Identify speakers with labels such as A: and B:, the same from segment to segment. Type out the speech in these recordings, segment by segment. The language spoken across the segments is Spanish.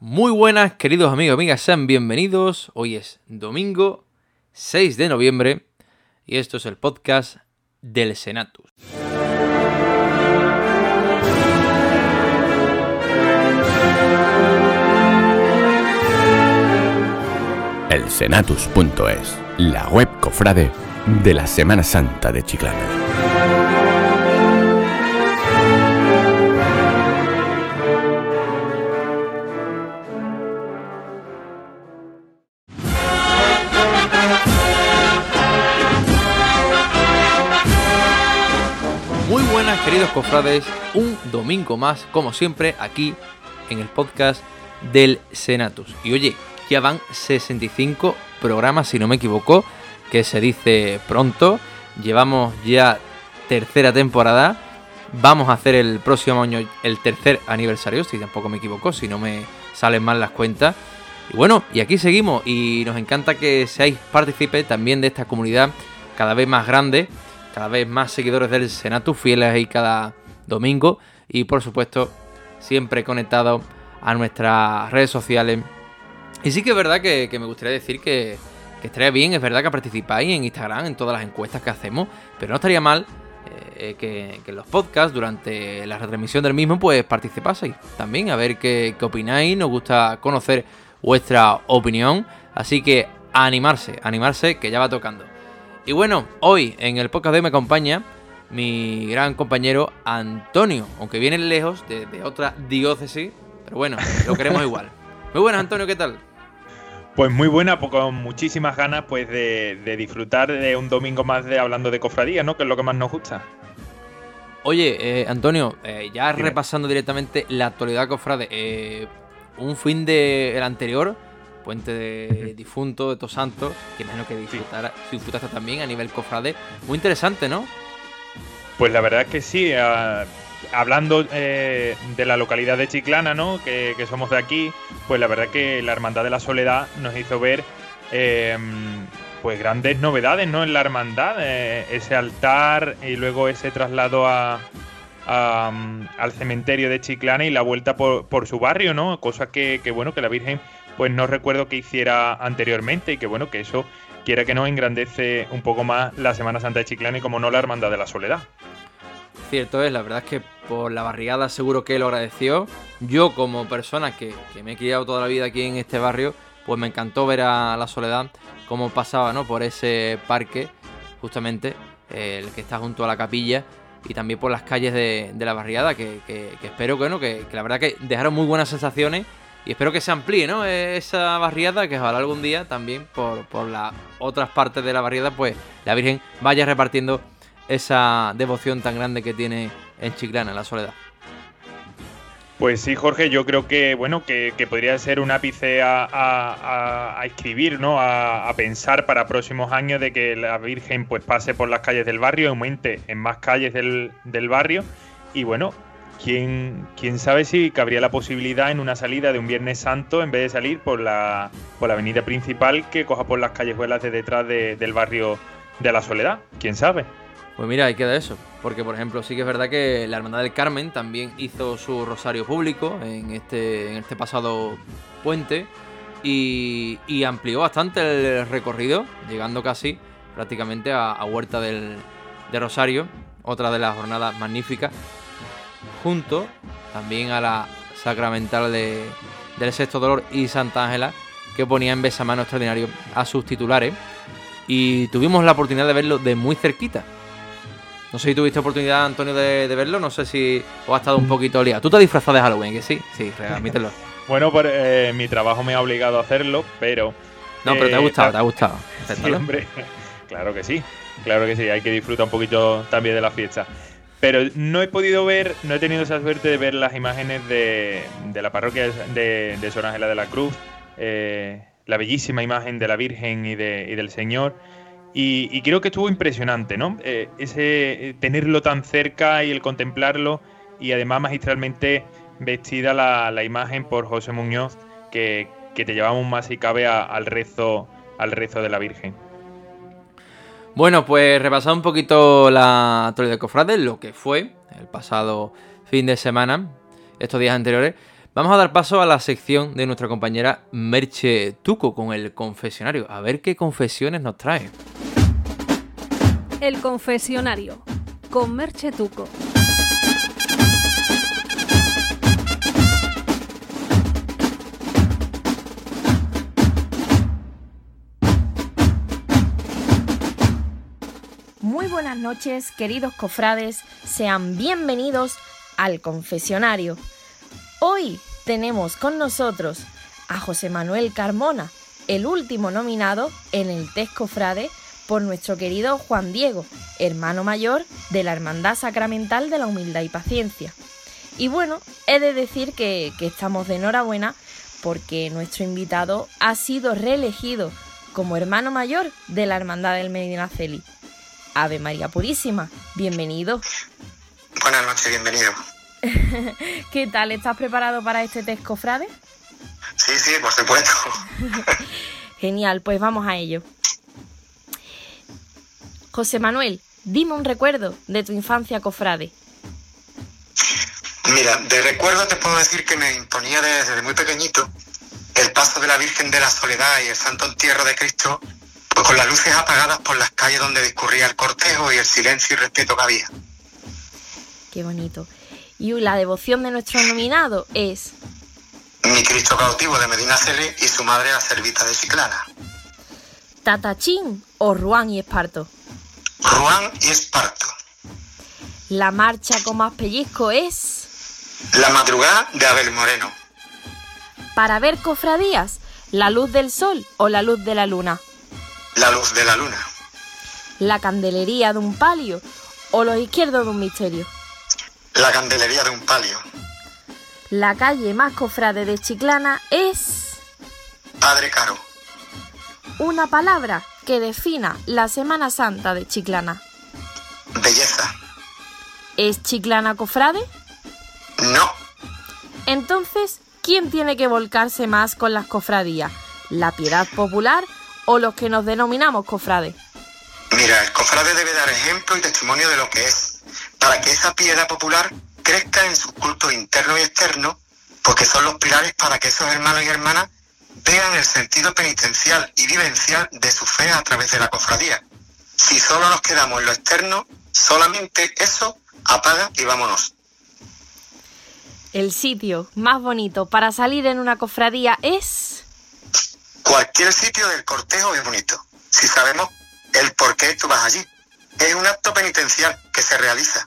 A: Muy buenas, queridos amigos amigas, sean bienvenidos. Hoy es domingo 6 de noviembre y esto es el podcast del Senatus.
B: El Senatus.es, la web cofrade de la Semana Santa de Chiclana.
A: Cofrades, un domingo más, como siempre, aquí en el podcast del Senatus. Y oye, ya van 65 programas, si no me equivoco, que se dice pronto. Llevamos ya tercera temporada. Vamos a hacer el próximo año el tercer aniversario, si tampoco me equivoco, si no me salen mal las cuentas. Y bueno, y aquí seguimos y nos encanta que seáis partícipes también de esta comunidad cada vez más grande, cada vez más seguidores del Senatus, fieles ahí cada domingo y por supuesto siempre conectados a nuestras redes sociales. Y sí que es verdad que, me gustaría decir que, que estaría bien, es verdad que participáis en Instagram, en todas las encuestas que hacemos, pero no estaría mal eh, que, que en los podcasts, durante la retransmisión del mismo, pues participaseis también, a ver qué, opináis, nos gusta conocer vuestra opinión, así que animarse, animarse que ya va tocando. Y bueno, hoy en el podcast de hoy me acompaña mi gran compañero Antonio, aunque viene lejos de, de otra diócesis, pero bueno, lo queremos igual. Muy buenas Antonio, ¿qué tal?
C: Pues muy buena, pues con muchísimas ganas pues de, de disfrutar de un domingo más de hablando de cofradía, ¿no? Que es lo que más nos gusta.
A: Oye, eh, Antonio, eh, ya
C: Dime.
A: repasando directamente la actualidad cofrade, eh, un fin de el anterior, puente de difunto de Todos Santos, que imagino que disfrutara, disfrutaste también a nivel cofrade, muy interesante, ¿no?
C: Pues la verdad es que sí, hablando eh, de la localidad de Chiclana, ¿no? Que, que somos de aquí, pues la verdad que la Hermandad de la Soledad nos hizo ver eh, pues grandes novedades, ¿no? En la hermandad, eh, ese altar y luego ese traslado a, a, mm, al cementerio de Chiclana y la vuelta por, por su barrio, ¿no? Cosa que, que, bueno, que la Virgen pues no recuerdo que hiciera anteriormente y que bueno, que eso quiera que no engrandece un poco más la Semana Santa de Chiclana y como no la Hermandad de la Soledad.
A: Cierto es, la verdad es que por la barriada seguro que lo agradeció. Yo como persona que, que me he criado toda la vida aquí en este barrio, pues me encantó ver a la Soledad cómo pasaba, ¿no? Por ese parque, justamente, el que está junto a la capilla, y también por las calles de, de la barriada, que, que- espero que, bueno, que la verdad que dejaron muy buenas sensaciones y espero que se amplíe, ¿no? Eh, Esa barriada, que ojalá algún día también por, por las otras partes de la barriada, pues la Virgen vaya repartiendo esa devoción tan grande que tiene en Chiclana, la Soledad.
C: Pues sí, Jorge, yo creo que bueno, que, podría ser un ápice a, a- escribir, ¿no? A, a pensar para próximos años de que la Virgen pues pase por las calles del barrio, aumente en más calles del, del barrio. Y bueno, quién, quién sabe si cabría la posibilidad en una salida de un Viernes Santo, en vez de salir por la, por la avenida principal, que coja por las callejuelas de detrás de- del barrio de la Soledad. ¿Quién sabe?
A: Pues mira, ahí queda eso. Porque, por ejemplo, sí que es verdad que la Hermandad del Carmen también hizo su rosario público en este, en este pasado puente y, y amplió bastante el recorrido, llegando casi prácticamente a, a Huerta del, de Rosario, otra de las jornadas magníficas, junto también a la sacramental de, del Sexto Dolor y Santa Ángela, que ponía en besamano extraordinario a sus titulares. Y tuvimos la oportunidad de verlo de muy cerquita. No sé si tuviste oportunidad, Antonio, de, de verlo. No sé si os ha estado un poquito liado. Tú te has disfrazado de Halloween, que sí, sí, admítelo.
C: Bueno, pues eh, mi trabajo me ha obligado a hacerlo, pero
A: No, pero te ha
C: Eh,
A: gustado,
C: ta-
A: te ha gustado.
C: Hombre. Claro que sí. Claro que sí. Hay que disfrutar un poquito también de la fiesta. Pero no he podido ver, no he tenido esa suerte de ver las imágenes de, de la parroquia de, de Sor Ángela de la Cruz. eh, la bellísima imagen de la Virgen y, de, y del Señor. Y, creo que estuvo impresionante, ¿no? Eh, ese eh, tenerlo tan cerca y el contemplarlo. Y además magistralmente vestida la, la imagen por José Muñoz, que, que te llevamos más si cabe al rezo, al rezo de la Virgen.
A: Bueno, pues repasar un poquito la actualidad de Cofrades, lo que fue el pasado fin de semana, estos días anteriores. Vamos a dar paso a la sección de nuestra compañera Merche Tuco con el confesionario. A ver qué confesiones nos trae.
D: El confesionario con Merche Tuco.
E: Buenas noches, queridos cofrades, sean bienvenidos al confesionario. Hoy tenemos con nosotros a José Manuel Carmona, el último nominado en el test cofrade por nuestro querido Juan Diego, hermano mayor de la Hermandad Sacramental de la Humildad y Paciencia. Y bueno, he de decir que, que estamos de enhorabuena porque nuestro invitado ha sido reelegido como hermano mayor de la Hermandad del Medina Celi. Ave María Purísima, bienvenido.
F: Buenas noches, bienvenido.
E: ¿Qué tal? ¿Estás preparado para este test cofrade?
F: Sí, sí, por supuesto.
E: Genial, pues vamos a ello. José Manuel, dime un recuerdo de tu infancia cofrade.
F: Mira, de recuerdo te puedo decir que me imponía desde muy pequeñito el paso de la Virgen de la Soledad y el Santo Entierro de Cristo, con las luces apagadas por las calles donde discurría el cortejo y el silencio y respeto que había.
E: Qué bonito. Y la devoción de nuestro nominado es
F: Mi Cristo cautivo de Medina Celi y su madre la Servita de Chiclana.
E: Tatachín o Ruán y Esparto.
F: Ruán y Esparto.
E: La marcha con más pellizco es
F: La madrugada de Abel Moreno.
E: para ver cofradías, la luz del sol o la luz de la luna,
F: La luz de la luna.
E: la candelería de un palio o los izquierdos de un misterio.
F: La candelería de un palio.
E: La calle más cofrade de Chiclana es
F: Padre Caro.
E: una palabra que defina la Semana Santa de Chiclana.
F: Belleza.
E: ¿Es Chiclana cofrade?
F: No.
E: Entonces, ¿quién tiene que volcarse más con las cofradías? ¿La piedad popular o los que nos denominamos cofrades?
F: Mira, el cofrade debe dar ejemplo y testimonio de lo que es, para que esa piedad popular crezca en sus cultos internos y externos, porque son los pilares para que esos hermanos y hermanas vean el sentido penitencial y vivencial de su fe a través de la cofradía. Si solo nos quedamos en lo externo, solamente eso apaga y vámonos.
E: El sitio más bonito para salir en una cofradía es...
F: Cualquier sitio del cortejo es bonito, si sabemos el por qué tú vas allí. Es un acto penitencial que se realiza.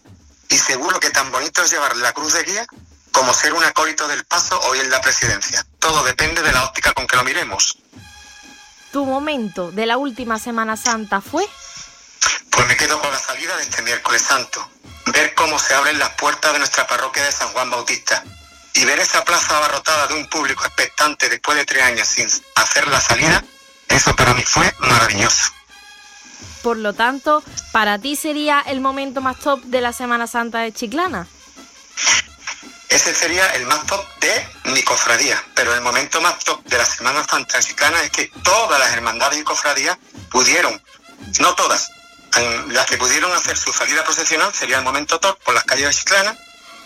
F: Y seguro que tan bonito es llevar la cruz de guía como ser un acólito del paso hoy en la presidencia. Todo depende de la óptica con que lo miremos.
E: ¿Tu momento de la última Semana Santa fue?
F: Pues me quedo con la salida de este miércoles santo. Ver cómo se abren las puertas de nuestra parroquia de San Juan Bautista. Y ver esa plaza abarrotada de un público expectante después de tres años sin hacer la salida, eso para mí fue maravilloso.
E: Por lo tanto, para ti sería el momento más top de la Semana Santa de Chiclana.
F: Ese sería el más top de mi cofradía, pero el momento más top de la Semana Santa Chiclana es que todas las hermandades y cofradías pudieron, no todas, las que pudieron hacer su salida procesional sería el momento top por las calles de Chiclana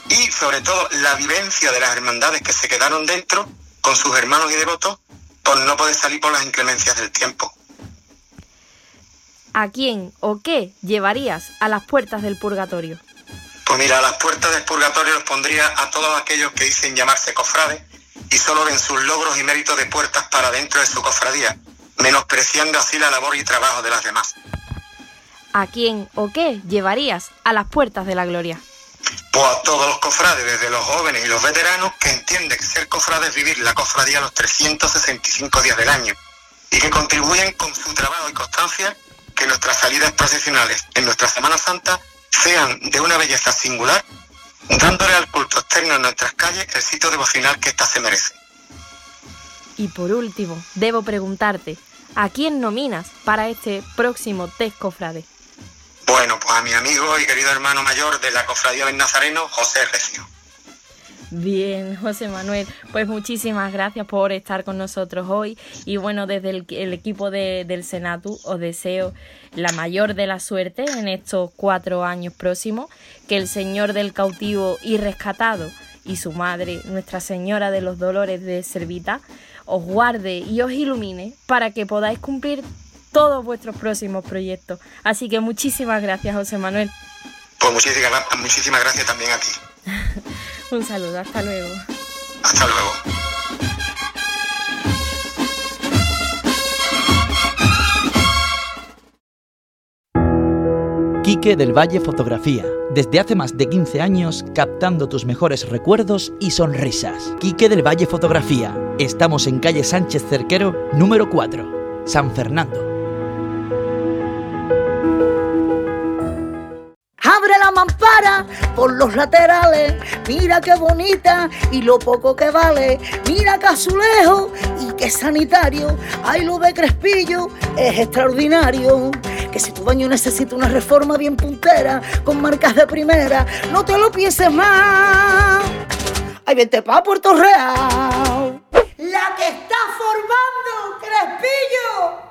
F: y sobre todo la vivencia de las hermandades que se quedaron dentro con sus hermanos y devotos por no poder salir por las inclemencias del tiempo.
E: ¿A quién o qué llevarías a las puertas del purgatorio?
F: Pues mira, a las puertas del purgatorio los pondría a todos aquellos que dicen llamarse cofrades y solo ven sus logros y méritos de puertas para dentro de su cofradía, menospreciando así la labor y trabajo de las demás.
E: ¿A quién o qué llevarías a las puertas de la gloria?
F: Pues a todos los cofrades, desde los jóvenes y los veteranos, que entienden que ser cofrade es vivir la cofradía los 365 días del año y que contribuyen con su trabajo y constancia que nuestras salidas procesionales en nuestra Semana Santa sean de una belleza singular, dándole al culto externo en nuestras calles el sitio devocional que ésta se merece.
E: Y por último, debo preguntarte, ¿a quién nominas para este próximo test cofrade?
F: Bueno, pues a mi amigo y querido hermano mayor de la Cofradía del Nazareno, José Recio.
E: Bien, José Manuel, pues muchísimas gracias por estar con nosotros hoy y bueno, desde el, equipo de- del Senatu os deseo la mayor de la suerte en estos cuatro años próximos, que el Señor del cautivo y rescatado, y su madre, Nuestra Señora de los Dolores de Servita, os guarde y os ilumine para que podáis cumplir todos vuestros próximos proyectos. Así que muchísimas gracias, José Manuel.
F: Pues muchísimas, muchísimas gracias también a ti.
E: Un saludo, hasta luego.
F: Hasta luego.
G: Quique del Valle Fotografía. Desde hace más de 15 años captando tus mejores recuerdos y sonrisas. Quique del Valle Fotografía. Estamos en calle Sánchez Cerquero, número 4, San Fernando.
H: Por los laterales, mira qué bonita y lo poco que vale. Mira qué azulejo y qué sanitario. Ay, lo de Crespillo es extraordinario. Que si tu baño necesita una reforma bien puntera, con marcas de primera, no te lo pienses más. Ay, vete pa' Puerto Real. La que está formando Crespillo.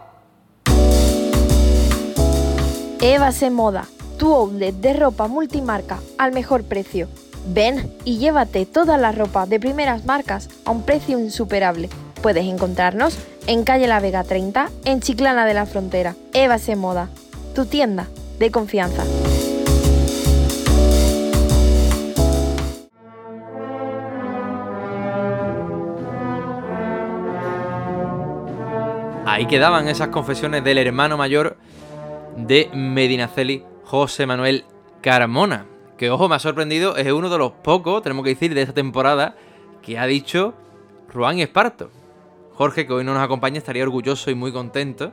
E: Eva se moda, tu outlet de ropa multimarca al mejor precio. Ven y llévate toda la ropa de primeras marcas a un precio insuperable. Puedes encontrarnos en calle La Vega 30, en Chiclana de la Frontera. Eva se moda, tu tienda de confianza.
A: Ahí quedaban esas confesiones del hermano mayor de Medinaceli, José Manuel Carmona. Que ojo, me ha sorprendido, es uno de los pocos, tenemos que decir, de esta temporada que ha dicho Juan Esparto. Jorge, que hoy no nos acompaña, estaría orgulloso y muy contento.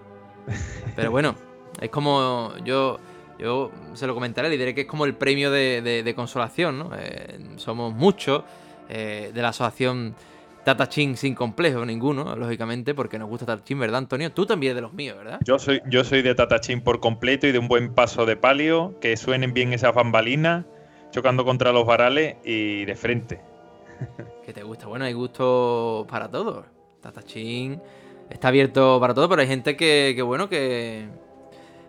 A: Pero bueno, es como yo, yo se lo comentaré, le diré que es como el premio de, de- de consolación, ¿no? Eh, somos muchos eh, de la asociación Tatachín sin complejo, ninguno, lógicamente, porque nos gusta Tatachín, ¿verdad, Antonio? Tú también eres de los míos, ¿verdad?
C: Yo soy, yo soy de Tatachín por completo y de un buen paso de palio, que suenen bien esas bambalinas, chocando contra los varales y de frente.
A: Que te gusta. Bueno, hay gusto para todos. Tatachín está abierto para todo, pero hay gente que, que bueno, que.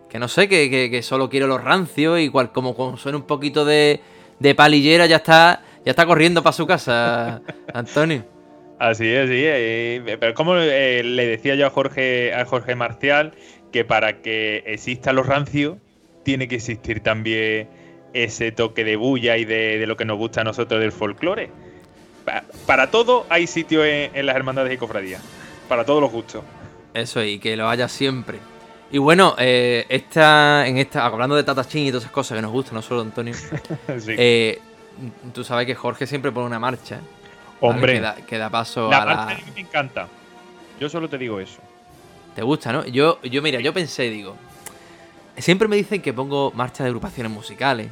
A: Que no sé, que, que- que solo quiere los rancios y cual, como, como suena un poquito de, de palillera, ya está, ya está corriendo para su casa, Antonio.
C: Así es, sí. eh, pero como eh, le decía yo a Jorge, a Jorge Marcial, que para que exista los rancios, tiene que existir también ese toque de bulla y de, de lo que nos gusta a nosotros del folclore. Pa- para todo hay sitio en, en las hermandades y cofradías. Para todos los gustos.
A: Eso, y que lo haya siempre. Y bueno, eh, esta, en esta, hablando de Tatachín y todas esas cosas que nos gustan, no solo Antonio,
C: Sí.
A: eh, tú sabes que Jorge siempre pone una marcha.
C: Hombre,
A: Que da, que da paso
C: la
A: a la.
C: marcha a mí me encanta. Yo solo te digo eso.
A: ¿Te gusta, no? Yo, yo mira, yo pensé, digo. Siempre me dicen que pongo marcha de agrupaciones musicales.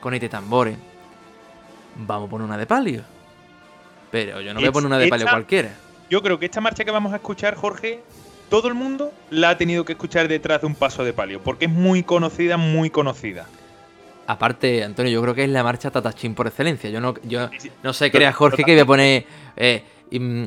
A: Con este tambores. Vamos a poner una de palio. Pero yo no voy a poner una de palio cualquiera.
C: Yo creo que esta marcha que vamos a escuchar, Jorge, todo el mundo la ha tenido que escuchar detrás de un paso de palio, porque es muy conocida, muy conocida.
A: Aparte, Antonio, yo creo que es la marcha Tatachín por excelencia. Yo no, yo no sé, crea Jorge que voy a poner eh,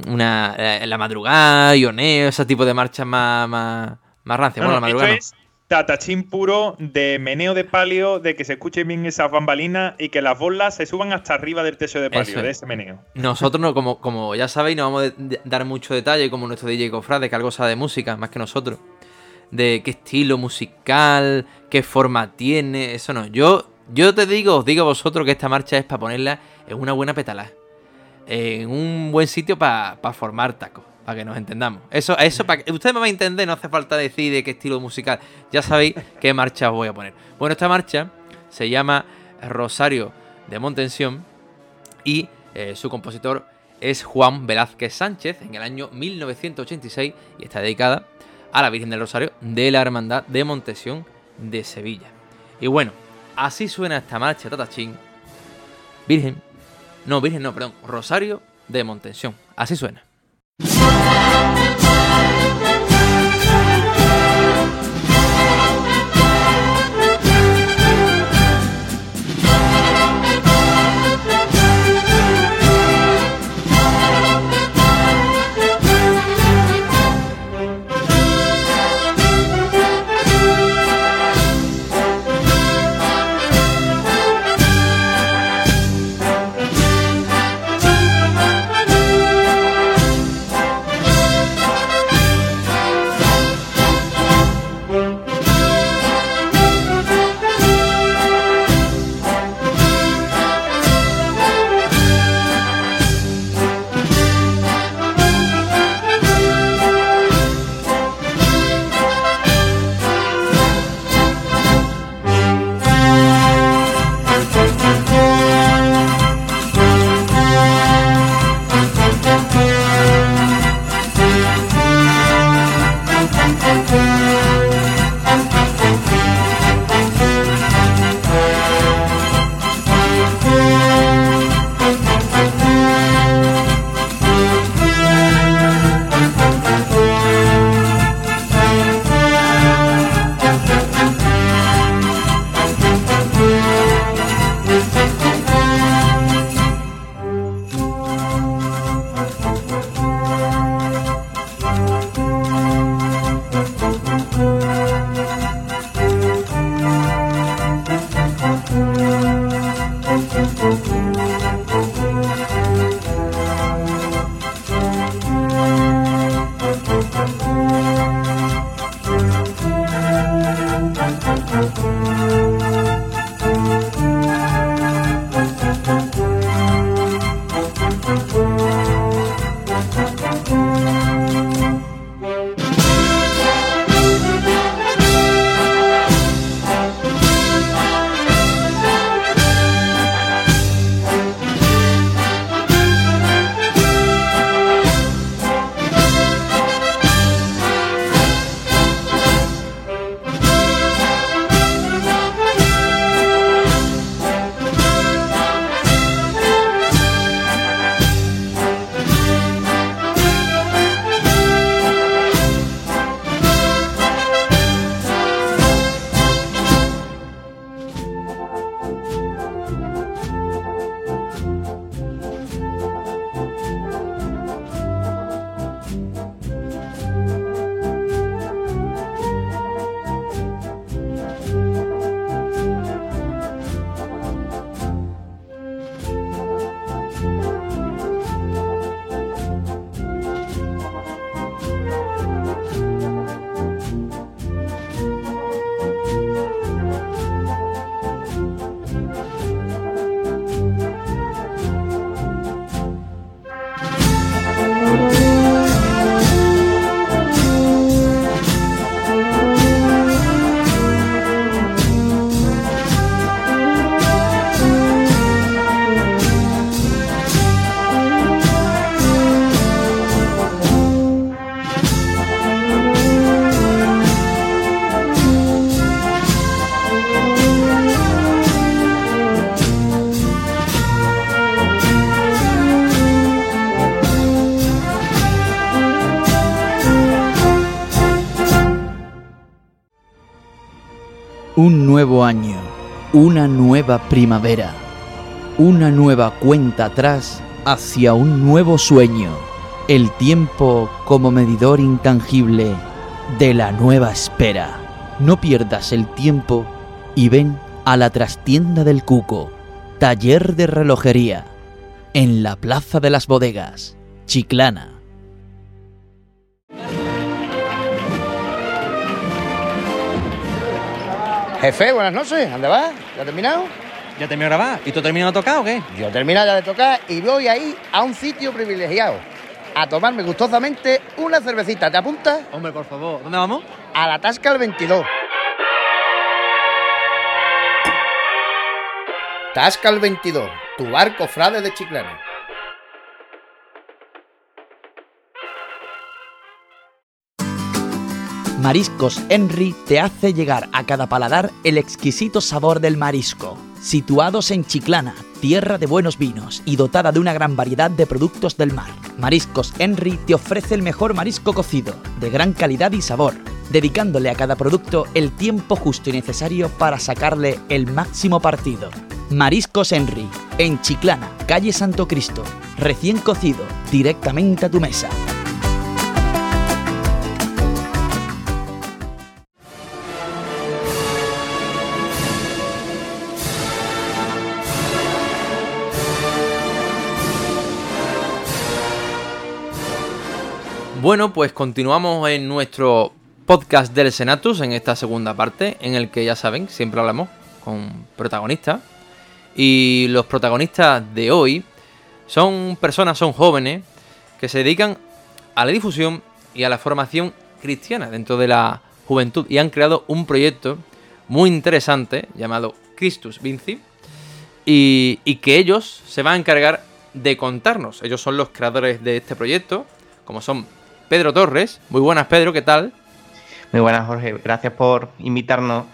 A: una, eh, la madrugada, Ioneo, ese tipo de marchas más, más, más rancias.
C: No,
A: Bueno, la
C: esto
A: madrugada no.
C: es tatachín puro de meneo de palio, de que se escuchen bien esas bambalinas y que las bolas se suban hasta arriba del techo de palio,
A: es.
C: de ese meneo.
A: Nosotros, no, como, como ya sabéis, no vamos a dar mucho detalle, como nuestro DJ Cofrade, que algo sabe de música, más que nosotros. De qué estilo musical, qué forma tiene, eso no. Yo, yo te digo, os digo a vosotros que esta marcha es para ponerla en una buena petalá. En un buen sitio para formar tacos, para que nos entendamos. Eso, eso para que usted me va a entender, no hace falta decir de qué estilo musical. Ya sabéis qué marcha os voy a poner. Bueno, esta marcha se llama Rosario de Montensión y eh, su compositor es Juan Velázquez Sánchez en el año 1986 y está dedicada a la Virgen del Rosario de la Hermandad de Montesión de Sevilla. Y bueno, así suena esta marcha Tatachín. Virgen, no, Virgen no, perdón, Rosario de Montensión. Así suena.
G: Una nueva primavera, una nueva cuenta atrás hacia un nuevo sueño, el tiempo como medidor intangible de la nueva espera. No pierdas el tiempo y ven a la trastienda del Cuco, taller de relojería, en la Plaza de las Bodegas, Chiclana.
I: Jefe, buenas noches. ¿Dónde vas? ¿Ya terminado?
J: ¿Ya terminó de grabar? ¿Y tú terminado de tocar o qué?
I: Yo he terminado ya de tocar y voy ahí a un sitio privilegiado. A tomarme gustosamente una cervecita. ¿Te apuntas?
J: Hombre, por favor. ¿Dónde vamos?
I: A la Tasca el 22. Tasca el 22, tu barco frade de Chiclana.
G: Mariscos Henry te hace llegar a cada paladar el exquisito sabor del marisco. Situados en Chiclana, tierra de buenos vinos y dotada de una gran variedad de productos del mar, Mariscos Henry te ofrece el mejor marisco cocido, de gran calidad y sabor, dedicándole a cada producto el tiempo justo y necesario para sacarle el máximo partido. Mariscos Henry, en Chiclana, calle Santo Cristo, recién cocido, directamente a tu mesa.
A: Bueno, pues continuamos en nuestro podcast del Senatus, en esta segunda parte, en el que ya saben, siempre hablamos con protagonistas. Y los protagonistas de hoy son personas, son jóvenes, que se dedican a la difusión y a la formación cristiana dentro de la juventud y han creado un proyecto muy interesante llamado Christus Vinci y, y que ellos se van a encargar de contarnos. Ellos son los creadores de este proyecto, como son Pedro Torres. Muy buenas, Pedro, ¿qué tal?
K: Muy buenas, Jorge. Gracias por invitarnos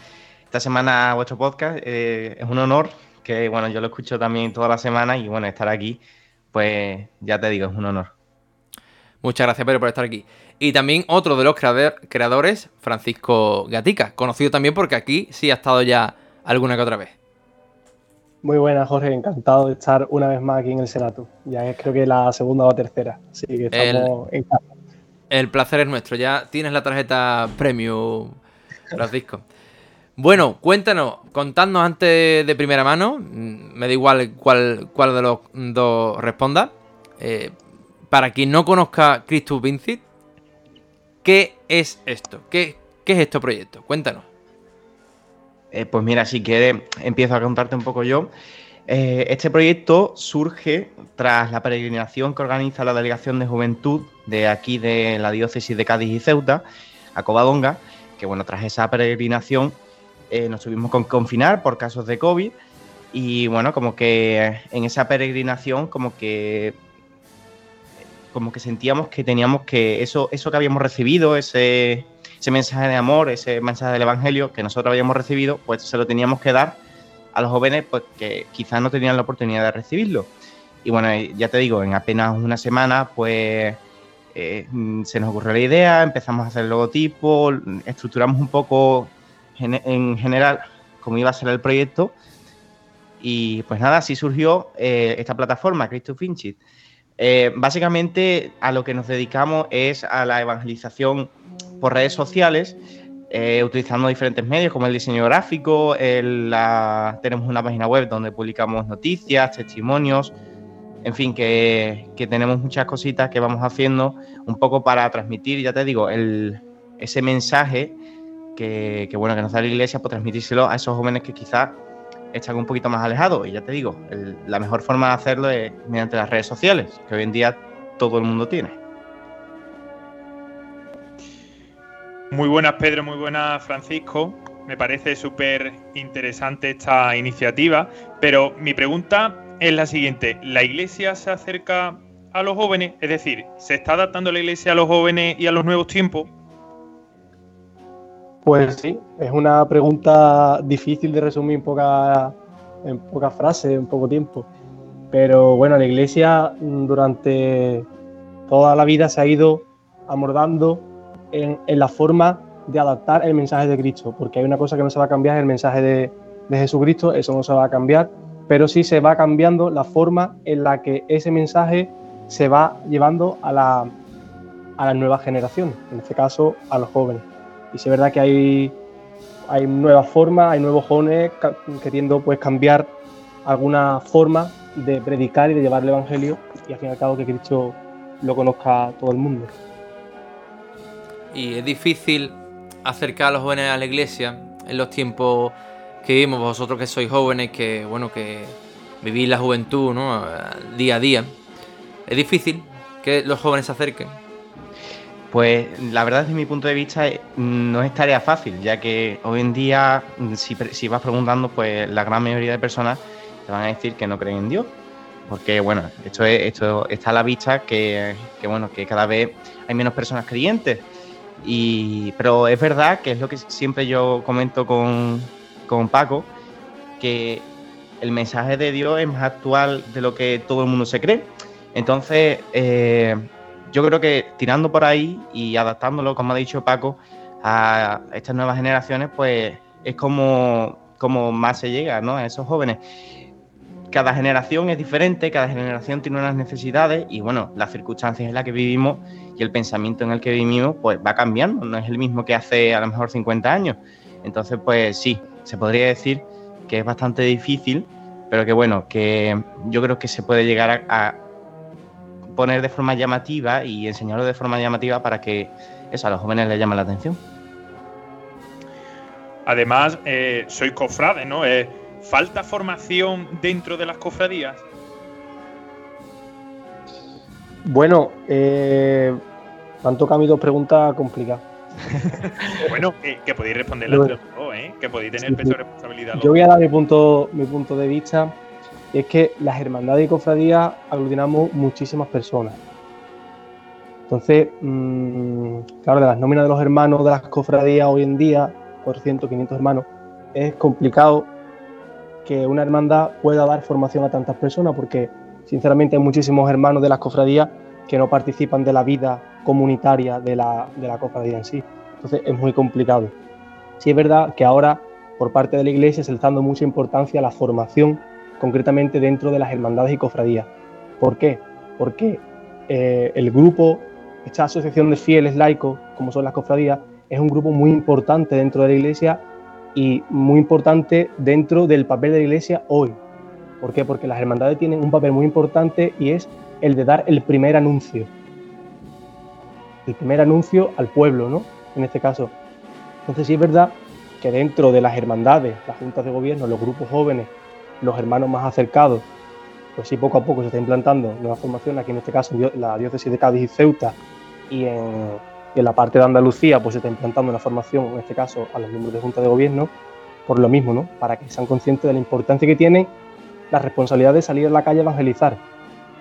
K: esta semana a vuestro podcast. Eh, es un honor que, bueno, yo lo escucho también toda la semana y, bueno, estar aquí, pues ya te digo, es un honor.
A: Muchas gracias, Pedro, por estar aquí. Y también otro de los creadores, Francisco Gatica, conocido también porque aquí sí ha estado ya alguna que otra vez.
L: Muy buenas, Jorge. Encantado de estar una vez más aquí en el Senato. Ya es creo que la segunda o tercera. Así que estamos
A: el,
L: en casa.
A: El placer es nuestro. Ya tienes la tarjeta premium, Francisco. Bueno, cuéntanos, contadnos antes de primera mano, mm, me da igual cuál, de los dos responda. Eh, para quien no conozca Christus Vincit, ¿qué es esto? ¿Qué, qué es este proyecto? Cuéntanos.
K: Eh, pues mira, si quieres, empiezo a contarte un poco yo. Eh, este proyecto surge tras la peregrinación que organiza la Delegación de Juventud de aquí de la diócesis de Cádiz y Ceuta, a Covadonga, que bueno, tras esa peregrinación eh, nos tuvimos que confinar por casos de COVID y bueno, como que en esa peregrinación como que como que sentíamos que teníamos que eso, eso que habíamos recibido, ese, ese mensaje de amor, ese mensaje del Evangelio que nosotros habíamos recibido, pues se lo teníamos que dar a los jóvenes pues, que quizás no tenían la oportunidad de recibirlo. Y bueno, ya te digo, en apenas una semana, pues eh, se nos ocurrió la idea, empezamos a hacer el logotipo, estructuramos un poco en general cómo iba a ser el proyecto. Y pues nada, así surgió eh, esta plataforma, Christo Finchit. Eh, básicamente a lo que nos dedicamos es a la evangelización por redes sociales, utilizando diferentes medios como el diseño gráfico, tenemos una página web donde publicamos noticias, testimonios, en fin, que, tenemos muchas cositas que vamos haciendo un poco para transmitir, ya te digo, ese mensaje que, bueno, que nos da la iglesia, pues transmitírselo a esos jóvenes que quizás están un poquito más alejados. Y ya te digo, la mejor forma de hacerlo es mediante las redes sociales, que hoy en día todo el mundo tiene.
C: Muy buenas, Pedro, muy buenas, Francisco. Me parece súper interesante esta iniciativa, pero mi pregunta es la siguiente. ¿La Iglesia se acerca a los jóvenes? Es decir, ¿se está adaptando la Iglesia a los jóvenes y a los nuevos tiempos?
L: Pues sí, es una pregunta difícil de resumir en pocas en pocas frases, en poco tiempo. Pero bueno, la Iglesia mm, durante toda la vida se ha ido amordando en, la forma de adaptar el mensaje de Cristo, porque hay una cosa que no se va a cambiar, el mensaje de, Jesucristo, eso no se va a cambiar, pero sí se va cambiando la forma en la que ese mensaje se va llevando a la, a la nueva generación, en este caso a los jóvenes. Y sí es verdad que hay, hay nuevas formas, hay nuevos jóvenes queriendo pues cambiar alguna forma de predicar y de llevar el Evangelio y al fin y al cabo que Cristo lo conozca todo el mundo.
A: Y es difícil acercar a los jóvenes a la iglesia en los tiempos que vivimos, vosotros que sois jóvenes, que bueno, que vivís la juventud, ¿no? Día a día. Es difícil que los jóvenes se acerquen.
K: Pues la verdad desde mi punto de vista no es tarea fácil, ya que hoy en día si, si vas preguntando, pues la gran mayoría de personas te van a decir que no creen en Dios. Porque bueno, esto, es, esto está a la vista que, que bueno, que cada vez hay menos personas creyentes. Y, pero es verdad que es lo que siempre yo comento con, con Paco, que el mensaje de Dios es más actual de lo que todo el mundo se cree. Entonces, eh, yo creo que tirando por ahí y adaptándolo, como ha dicho Paco, a estas nuevas generaciones, pues es como, como más se llega ¿no? a esos jóvenes cada generación es diferente, cada generación tiene unas necesidades y bueno, las circunstancias en las que vivimos y el pensamiento en el que vivimos pues va cambiando, no es el mismo que hace a lo mejor 50 años. Entonces pues sí, se podría decir que es bastante difícil, pero que bueno, que yo creo que se puede llegar a, poner de forma llamativa y enseñarlo de forma llamativa para que eso a los jóvenes les llame la atención.
C: Además, eh, soy cofrade, ¿no? Eh, ¿Falta formación dentro de las cofradías?
L: Bueno, eh, han tocado mis dos preguntas complicadas.
C: bueno, que, podéis responder las dos, ¿eh? que podéis tener peso de responsabilidad.
L: Yo voy a dar mi punto, mi punto de vista. es que las hermandades y cofradías aglutinamos muchísimas personas. Entonces, mm, claro, de las nóminas de los hermanos de las cofradías hoy en día, por ciento, 500 hermanos, es complicado que una hermandad pueda dar formación a tantas personas, porque sinceramente hay muchísimos hermanos de las cofradías que no participan de la vida comunitaria de la, de la cofradía en sí. Entonces es muy complicado. Sí es verdad que ahora por parte de la Iglesia se está dando mucha importancia a la formación, concretamente dentro de las hermandades y cofradías. ¿Por qué? Porque eh, el grupo, esta asociación de fieles laicos, como son las cofradías, es un grupo muy importante dentro de la Iglesia y muy importante dentro del papel de la Iglesia hoy. ¿Por qué? Porque las hermandades tienen un papel muy importante y es el de dar el primer anuncio. El primer anuncio al pueblo, ¿no? En este caso. Entonces sí es verdad que dentro de las hermandades, las juntas de gobierno, los grupos jóvenes, los hermanos más acercados, pues sí poco a poco se está implantando nueva formación, aquí en este caso la diócesis de Cádiz y Ceuta y en, en la parte de Andalucía pues se está implantando una formación, en este caso a los miembros de Junta de Gobierno, por lo mismo, ¿no? Para que sean conscientes de la importancia que tiene la responsabilidad de salir a la calle a evangelizar,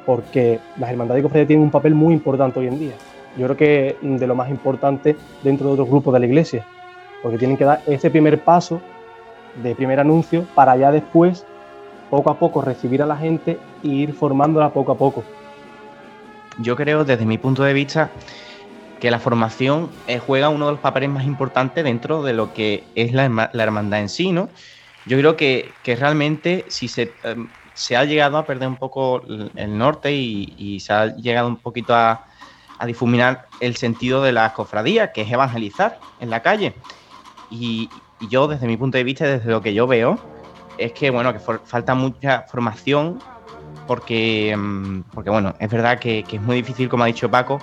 L: porque las hermandades y cofradías tienen un papel muy importante hoy en día. Yo creo que de lo más importante dentro de otros grupos de la iglesia, porque tienen que dar ese primer paso de primer anuncio para ya después, poco a poco, recibir a la gente e ir formándola poco a poco.
K: Yo creo, desde mi punto de vista, que la formación eh, juega uno de los papeles más importantes dentro de lo que es la, hermandad en sí, ¿no? Yo creo que, realmente si se, em, se, ha llegado a perder un poco el norte y, se ha llegado un poquito a, difuminar el sentido de la cofradía, que es evangelizar en la calle. Y, yo, desde mi punto de vista, desde lo que yo veo, es que, bueno, que falta mucha formación porque, em, porque bueno, es verdad que, es muy difícil, como ha dicho Paco,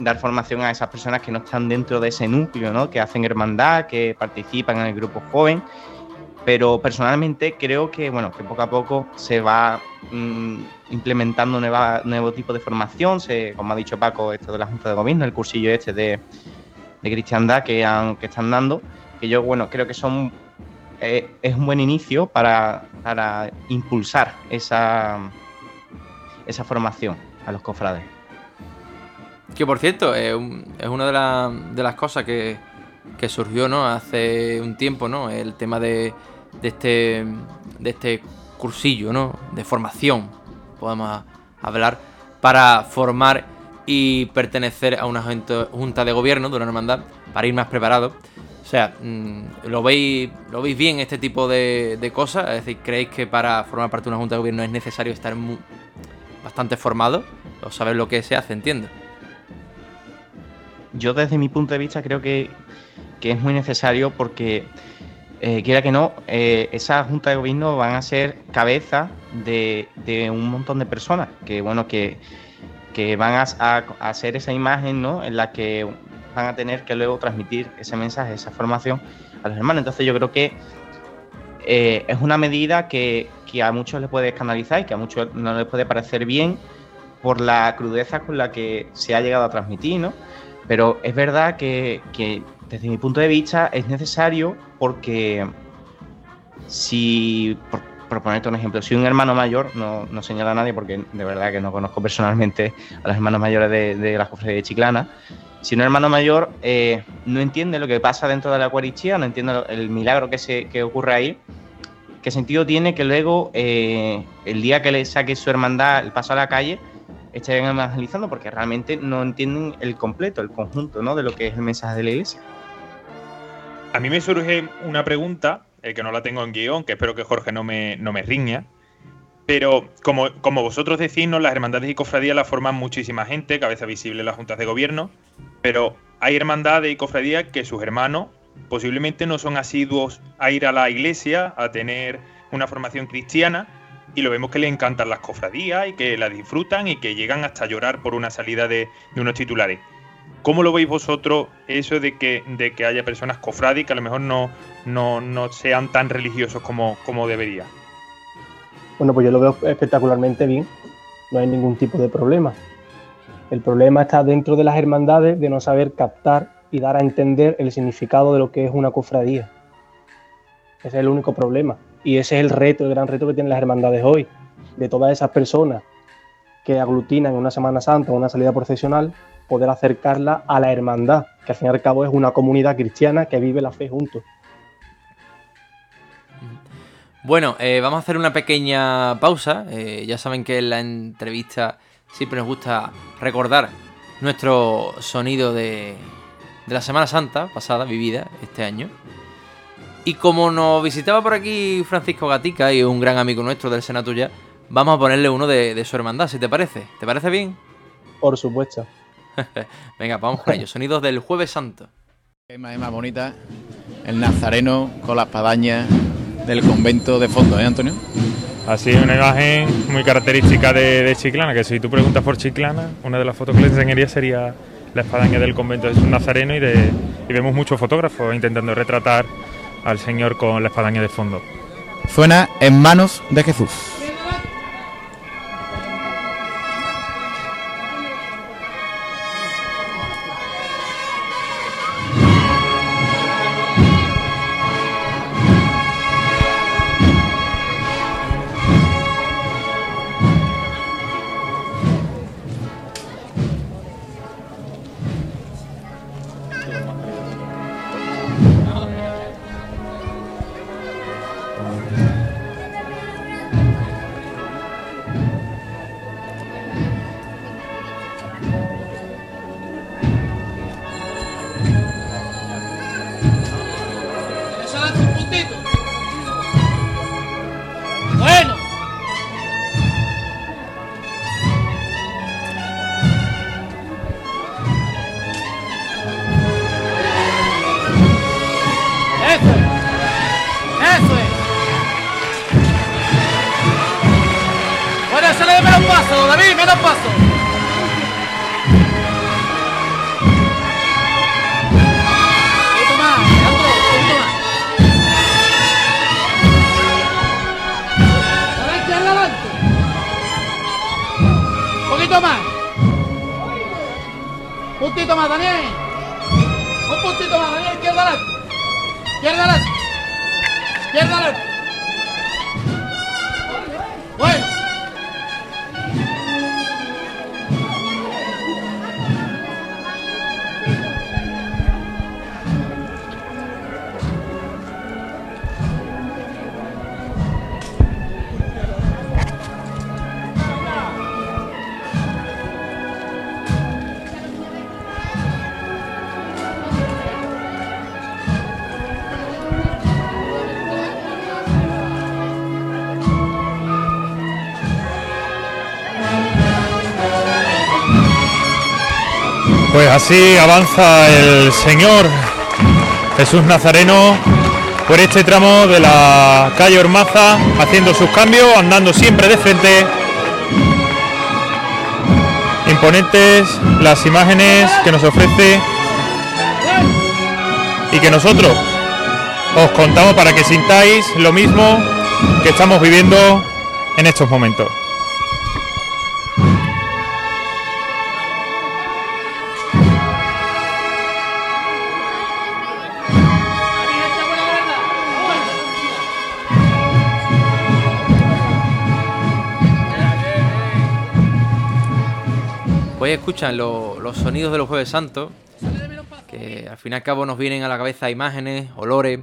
K: dar formación a esas personas que no están dentro de ese núcleo, ¿no? que hacen hermandad, que participan en el grupo joven. Pero personalmente creo que, bueno, que poco a poco se va mm, implementando nueva, nuevo tipo de formación. Como ha dicho Paco, esto de la Junta de Gobierno, el cursillo este de, de cristiandad que, han, que están dando, que yo, bueno, creo que son eh, es un buen inicio para, para impulsar esa, esa formación a los cofrades.
A: Que por cierto, es, una de, las cosas que, que, surgió ¿no? hace un tiempo, ¿no? El tema de, de, este, de este cursillo, ¿no? De formación, podemos hablar, para formar y pertenecer a una junta de gobierno de una hermandad, para ir más preparado. O sea, mm, ¿lo veis, ¿lo veis bien este tipo de, cosas? Es decir, ¿creéis que para formar parte de una junta de gobierno es necesario estar bastante formado? O saber lo que se hace, entiendo.
K: Yo desde mi punto de vista creo que, es muy necesario porque, eh, quiera que no, eh, esa junta de gobierno van a ser cabeza de, un montón de personas que, bueno, que, van a, a, hacer esa imagen, ¿no? En la que van a tener que luego transmitir ese mensaje, esa formación a los hermanos. Entonces yo creo que eh, es una medida que, a muchos les puede escandalizar y que a muchos no les puede parecer bien por la crudeza con la que se ha llegado a transmitir, ¿no? Pero es verdad que, desde mi punto de vista es necesario porque si, por, ponerte un ejemplo, si un hermano mayor, no, no, señala a nadie porque de verdad que no conozco personalmente a los hermanos mayores de, de la cofradía de Chiclana, si un hermano mayor eh, no entiende lo que pasa dentro de la Eucaristía, no entiende el milagro que, se, que ocurre ahí, ¿qué sentido tiene que luego, eh, el día que le saque su hermandad el paso a la calle, estén evangelizando? Porque realmente no entienden el completo, el conjunto ¿no? de lo que es el mensaje de la iglesia.
C: A mí me surge una pregunta, el que no la tengo en guion, que espero que Jorge no me, no me riña. Pero como, como vosotros decís, ¿no? las hermandades y cofradías las forman muchísima gente, cabeza visible en las juntas de gobierno, pero hay hermandades y cofradías que sus hermanos posiblemente no son asiduos a ir a la iglesia, a tener una formación cristiana, y lo vemos que les encantan las cofradías y que las disfrutan y que llegan hasta llorar por una salida de, unos titulares. ¿Cómo lo veis vosotros eso de que, de que haya personas cofrades que a lo mejor no, no, sean tan religiosos como, como debería?
L: Bueno, pues yo lo veo espectacularmente bien, no hay ningún tipo de problema. El problema está dentro de las hermandades de no saber captar y dar a entender el significado de lo que es una cofradía. Ese es el único problema. Y ese es el reto, el gran reto que tienen las hermandades hoy. De todas esas personas que aglutinan en una Semana Santa o una salida procesional, poder acercarla a la hermandad, que al fin y al cabo es una comunidad cristiana que vive la fe juntos.
A: Bueno, eh, vamos a hacer una pequeña pausa. Eh, ya saben que en la entrevista siempre nos gusta recordar nuestro sonido de, la Semana Santa pasada, vivida este año. Y como nos visitaba por aquí Francisco Gatica y un gran amigo nuestro del Senato ya, vamos a ponerle uno de, su hermandad, si te parece. ¿Te parece bien?
L: Por supuesto.
A: Venga, vamos con ello. Sonidos del Jueves Santo.
M: Es más, más bonita. El nazareno con la espadaña del convento de fondo, ¿eh, Antonio?
C: Así, una imagen muy característica de, Chiclana, que si tú preguntas por Chiclana, una de las fotos que les enseñaría sería la espadaña del convento de Jesús Nazareno y, de, y vemos muchos fotógrafos intentando retratar al Señor con la espadaña de fondo.
M: Suena en manos de Jesús. Puntito más, Daniel.
I: Un puntito más, Daniel. Izquierda adelante. Izquierda. Izquierda. Bueno.
C: Pues así avanza el Señor Jesús Nazareno por este tramo de la calle Ormaza, haciendo sus cambios, andando siempre de frente. Imponentes las imágenes que nos ofrece y que nosotros os contamos para que sintáis lo mismo que estamos viviendo en estos momentos.
A: Pues escuchan lo- los sonidos de los Jueves Santos, que al fin y al cabo nos vienen a la cabeza imágenes, olores,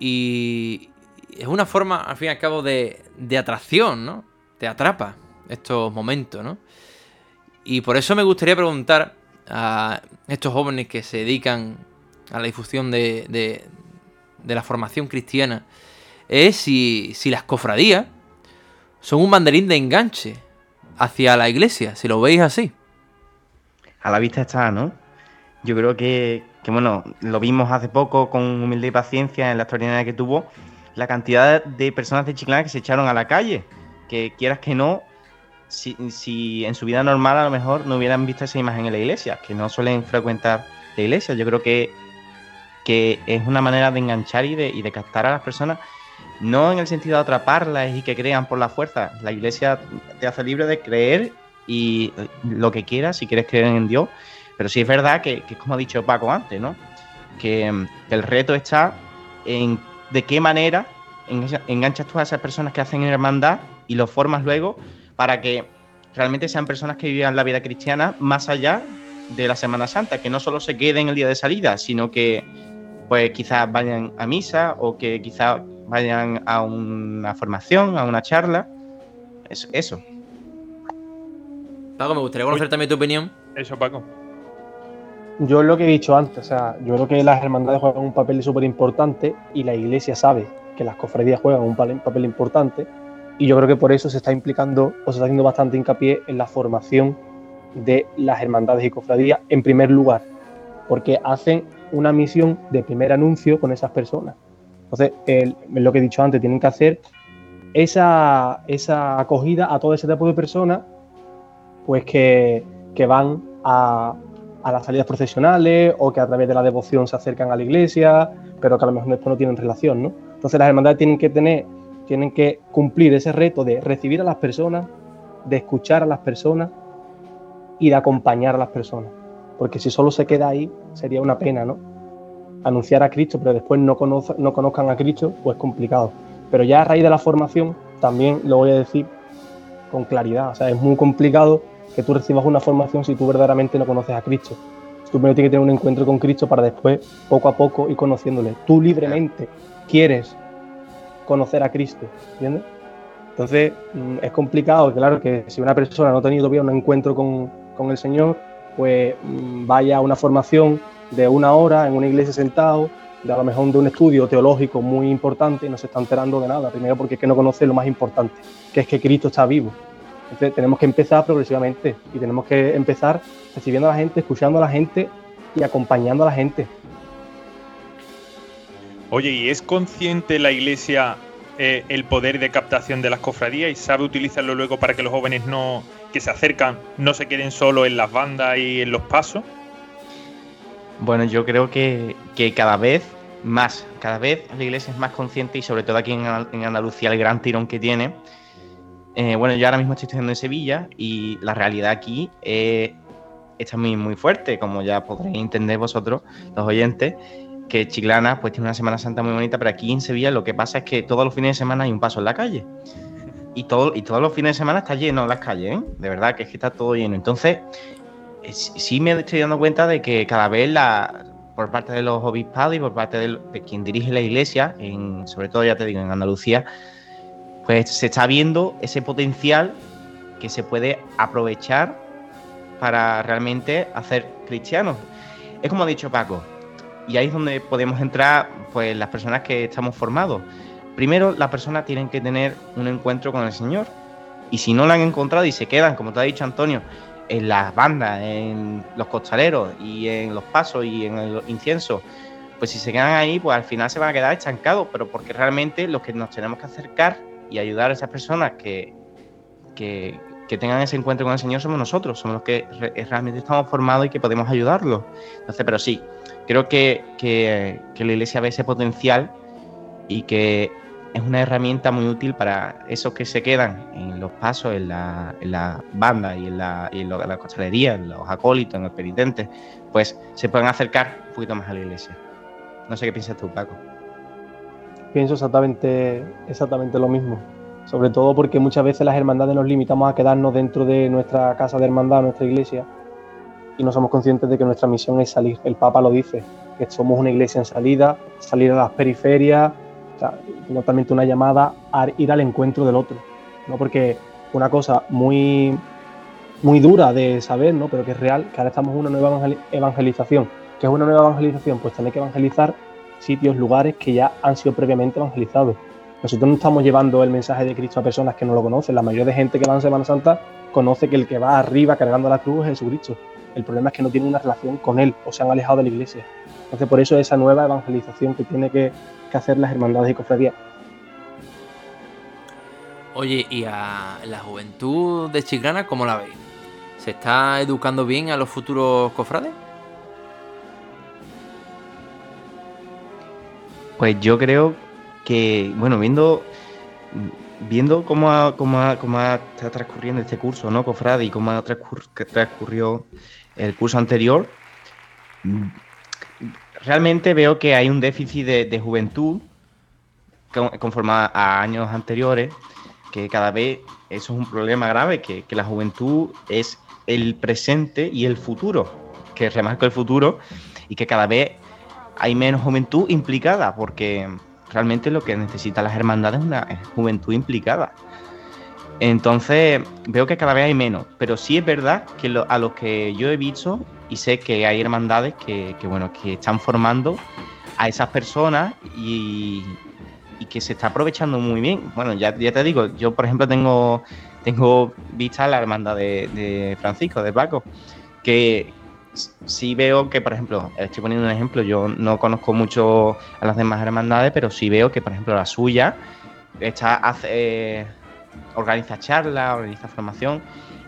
A: y es una forma, al fin y al cabo, de, atracción, ¿no? Te atrapa estos momentos, ¿no? Y por eso me gustaría preguntar a estos jóvenes que se dedican a la difusión de la formación cristiana, es si, si las cofradías son un banderín de enganche hacia la iglesia, si lo veis así.
K: A la vista está, ¿no? Yo creo que, que, bueno, lo vimos hace poco con humildad y paciencia en la extraordinaria que tuvo, la cantidad de personas de Chiclana que se echaron a la calle, que quieras que no, si, si en su vida normal a lo mejor no hubieran visto esa imagen en la iglesia, que no suelen frecuentar la iglesia. Yo creo que, que es una manera de enganchar y de, y de captar a las personas, no en el sentido de atraparlas y que crean por la fuerza. La iglesia te hace libre de creer y lo que quieras, si quieres creer en Dios. Pero sí es verdad que, que como ha dicho Paco antes, ¿no? Que, el reto está en de qué manera engancha- enganchas tú a esas personas que hacen hermandad y los formas luego para que realmente sean personas que vivan la vida cristiana más allá de la Semana Santa, que no solo se queden el día de salida, sino que pues quizás vayan a misa o que quizás vayan a una formación, a una charla. Eso.
A: Paco, me gustaría conocer también tu opinión.
C: Eso, Paco.
L: Yo es lo que he dicho antes, o sea, yo creo que las hermandades juegan un papel súper importante y la iglesia sabe que las cofradías juegan un papel importante y yo creo que por eso se está implicando o se está haciendo bastante hincapié en la formación de las hermandades y cofradías en primer lugar, porque hacen una misión de primer anuncio con esas personas. Entonces, el- es lo que he dicho antes, tienen que hacer esa, esa acogida a todo ese tipo de personas pues que, que van a, a las salidas procesionales o que a través de la devoción se acercan a la iglesia, pero que a lo mejor después no tienen relación, ¿no? Entonces las hermandades tienen que tener, tienen que cumplir ese reto de recibir a las personas, de escuchar a las personas y de acompañar a las personas. Porque si solo se queda ahí, sería una pena, ¿no? Anunciar a Cristo, pero después no, conoz- no conozcan a Cristo, pues complicado. Pero ya a raíz de la formación, también lo voy a decir con claridad. O sea, es muy complicado que tú recibas una formación si tú verdaderamente no conoces a Cristo. Tú primero tienes que tener un encuentro con Cristo para después, poco a poco, ir conociéndole. Tú libremente quieres conocer a Cristo, ¿entiendes? Entonces, mm, es complicado, claro, que si una persona no ha tenido todavía un encuentro con, con el Señor, pues mm, vaya a una formación de una hora en una iglesia sentado, de a lo mejor de un estudio teológico muy importante y no se está enterando de nada. Primero porque es que no conoce lo más importante, que es que Cristo está vivo. Entonces tenemos que empezar progresivamente y tenemos que empezar recibiendo a la gente, escuchando a la gente y acompañando a la gente.
C: Oye, ¿y es consciente la iglesia eh, el poder de captación de las cofradías y sabe utilizarlo luego para que los jóvenes no que se acercan no se queden solo en las bandas y en los pasos?
K: Bueno, yo creo que, que cada vez más, cada vez la iglesia es más consciente y sobre todo aquí en, en Andalucía el gran tirón que tiene. Eh, bueno, yo ahora mismo estoy estudiando en Sevilla y la realidad aquí es está muy, muy fuerte, como ya podréis entender vosotros, los oyentes, que Chiclana pues tiene una Semana Santa muy bonita, pero aquí en Sevilla lo que pasa es que todos los fines de semana hay un paso en la calle. Y, todo, y todos los fines de semana está lleno las calles, ¿eh? De verdad que es que está todo lleno. Entonces, eh, sí me estoy dando cuenta de que cada vez la, por parte de los obispados y por parte de, quien dirige la iglesia, en, sobre todo ya te digo, en Andalucía, pues se está viendo ese potencial que se puede aprovechar para realmente hacer cristianos. Es como ha dicho Paco, y ahí es donde podemos entrar pues las personas que estamos formados. Primero, las personas tienen que tener un encuentro con el Señor. Y si no lo han encontrado y se quedan, como te ha dicho Antonio, en las bandas, en los costaleros y en los pasos y en el incienso, pues si se quedan ahí, pues al final se van a quedar estancados, pero porque realmente los que nos tenemos que acercar y ayudar a esas personas que, que, tengan ese encuentro con el Señor somos nosotros, somos los que re- realmente estamos formados y que podemos ayudarlos. Entonces, pero sí, creo que, que- que la iglesia ve ese potencial y que es una herramienta muy útil para esos que se quedan en los pasos, en la, en la banda y en la, y en lo- la costalería, en los acólitos, en los penitentes, pues se pueden acercar un poquito más a la iglesia. No sé qué piensas tú, Paco.
L: Pienso exactamente, exactamente lo mismo. Sobre todo porque muchas veces las hermandades nos limitamos a quedarnos dentro de nuestra casa de hermandad, nuestra iglesia, y no somos conscientes de que nuestra misión es salir. El Papa lo dice, que somos una iglesia en salida, salir a las periferias, o sea, totalmente una llamada a ir al encuentro del otro. ¿no? Porque una cosa muy, muy dura de saber, ¿no? pero que es real, que ahora estamos en una nueva evangeli- evangelización. ¿Qué es una nueva evangelización? Pues tener que evangelizar sitios, lugares que ya han sido previamente evangelizados. Nosotros no estamos llevando el mensaje de Cristo a personas que no lo conocen. La mayoría de gente que va en Semana Santa conoce que el que va arriba cargando la cruz es Jesucristo. El problema es que no tienen una relación con Él o se han alejado de la iglesia. Entonces, por eso esa nueva evangelización que tiene que, que hacer las hermandades y cofradías.
A: Oye, ¿y a la juventud de Chiclana cómo la veis? ¿Se está educando bien a los futuros cofrades?
K: Pues yo creo que, bueno, viendo, viendo cómo, ha, cómo, ha- cómo ha- está transcurriendo este curso, ¿no, Cofrade? Y cómo ha transcur- transcurrió el curso anterior, realmente veo que hay un déficit de, juventud con- conforme a, años anteriores, que cada vez eso es un problema grave, que, la juventud es el presente y el futuro, que remarco el futuro, y que cada vez hay menos juventud implicada, porque realmente lo que necesitan las hermandades es una juventud implicada. Entonces, veo que cada vez hay menos, pero sí es verdad que a los que yo he visto, y sé que hay hermandades que, bueno, que están formando a esas personas y, y que se está aprovechando muy bien. Bueno, ya, ya te digo, yo por ejemplo tengo, tengo vista la hermandad de, Francisco, de Paco, que sí veo que, por ejemplo, estoy poniendo un ejemplo, yo no conozco mucho a las demás hermandades, pero sí veo que, por ejemplo, la suya está, hace, organiza charlas, organiza formación,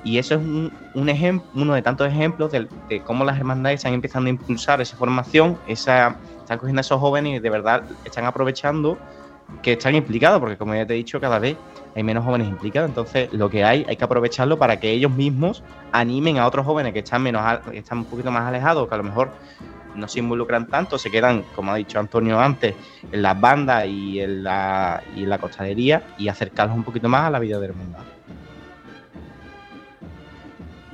K: y eso es un, un ejem- uno de tantos ejemplos de, cómo las hermandades están empezando a impulsar esa formación, esa, están cogiendo a esos jóvenes y de verdad están aprovechando que están implicados, porque como ya te he dicho, cada vez hay menos jóvenes implicados. Entonces, lo que hay, hay que aprovecharlo para que ellos mismos animen a otros jóvenes que están menos que están un poquito más alejados, que a lo mejor no se involucran tanto, se quedan, como ha dicho Antonio antes, en las bandas y en la, y en la costalería y acercarlos un poquito más a la vida de hermandad.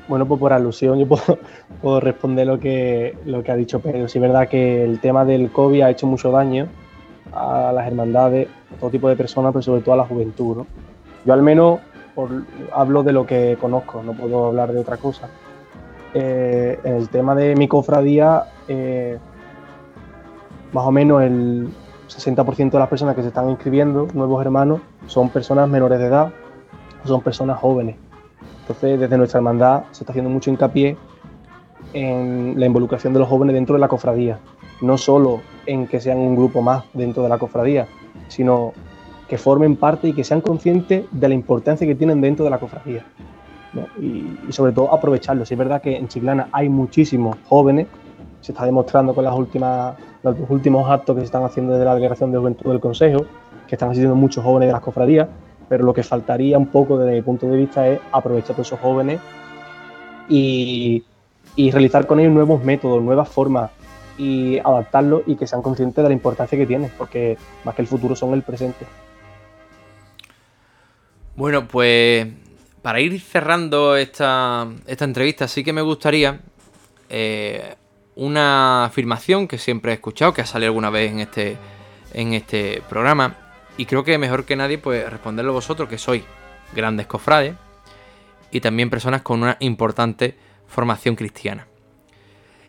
L: Bueno, pues por alusión yo puedo, puedo responder lo que, lo que ha dicho Pedro. Sí es verdad que el tema del COVID ha hecho mucho daño a las hermandades, a todo tipo de personas, pero sobre todo a la juventud. ¿no? Yo al menos hablo de lo que conozco, no puedo hablar de otra cosa. Eh, en el tema de mi cofradía, eh, más o menos el 60% de las personas que se están inscribiendo, nuevos hermanos, son personas menores de edad, son personas jóvenes. Entonces, desde nuestra hermandad se está haciendo mucho hincapié en la involucración de los jóvenes dentro de la cofradía. No solo en que sean un grupo más dentro de la cofradía, sino que formen parte y que sean conscientes de la importancia que tienen dentro de la cofradía. Y, sobre todo aprovecharlo. Si es verdad que en Chiclana hay muchísimos jóvenes, se está demostrando con los últimos actos que se están haciendo desde la Delegación de Juventud del Consejo, que están asistiendo muchos jóvenes de las cofradías, pero lo que faltaría un poco desde mi punto de vista es aprovechar a esos jóvenes y, y realizar con ellos nuevos métodos, nuevas formas y adaptarlo y que sean conscientes de la importancia que tiene, porque más que el futuro son el presente.
A: Bueno, pues para ir cerrando esta, esta entrevista, sí que me gustaría eh, una afirmación que siempre he escuchado, que ha salido alguna vez en este, en este programa, y creo que mejor que nadie, pues responderlo vosotros, que sois grandes cofrades y también personas con una importante formación cristiana.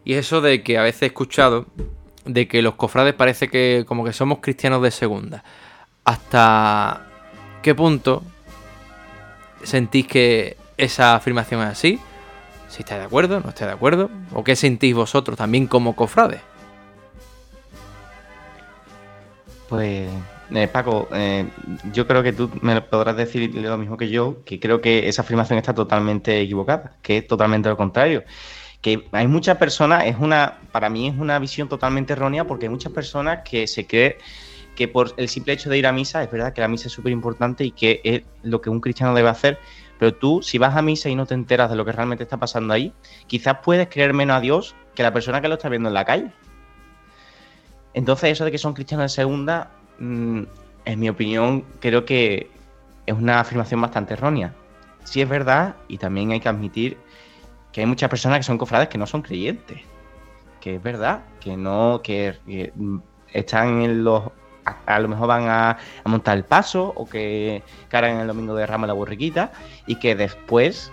A: Y eso de que a veces he escuchado de que los cofrades parece que como que somos cristianos de segunda. ¿Hasta qué punto sentís que esa afirmación es así? Si estáis de acuerdo, no estáis de acuerdo. ¿O qué sentís vosotros también como cofrades?
K: Pues, eh, Paco, eh, yo creo que tú me podrás decir lo mismo que yo, que creo que esa afirmación está totalmente equivocada, que es totalmente lo contrario que hay muchas personas, es una, para mí es una visión totalmente errónea porque hay muchas personas que se creen que por el simple hecho de ir a misa, es verdad que la misa es súper importante y que es lo que un cristiano debe hacer, pero tú si vas a misa y no te enteras de lo que realmente está pasando ahí, quizás puedes creer menos a Dios que la persona que lo está viendo en la calle. Entonces eso de que son cristianos de segunda, mm, en mi opinión, creo que es una afirmación bastante errónea. Sí es verdad y también hay que admitir que hay muchas personas que son cofrades que no son creyentes. Que es verdad, que no, que, están en los. A, lo mejor van a, montar el paso o que cargan el domingo de rama la borriquita y que después,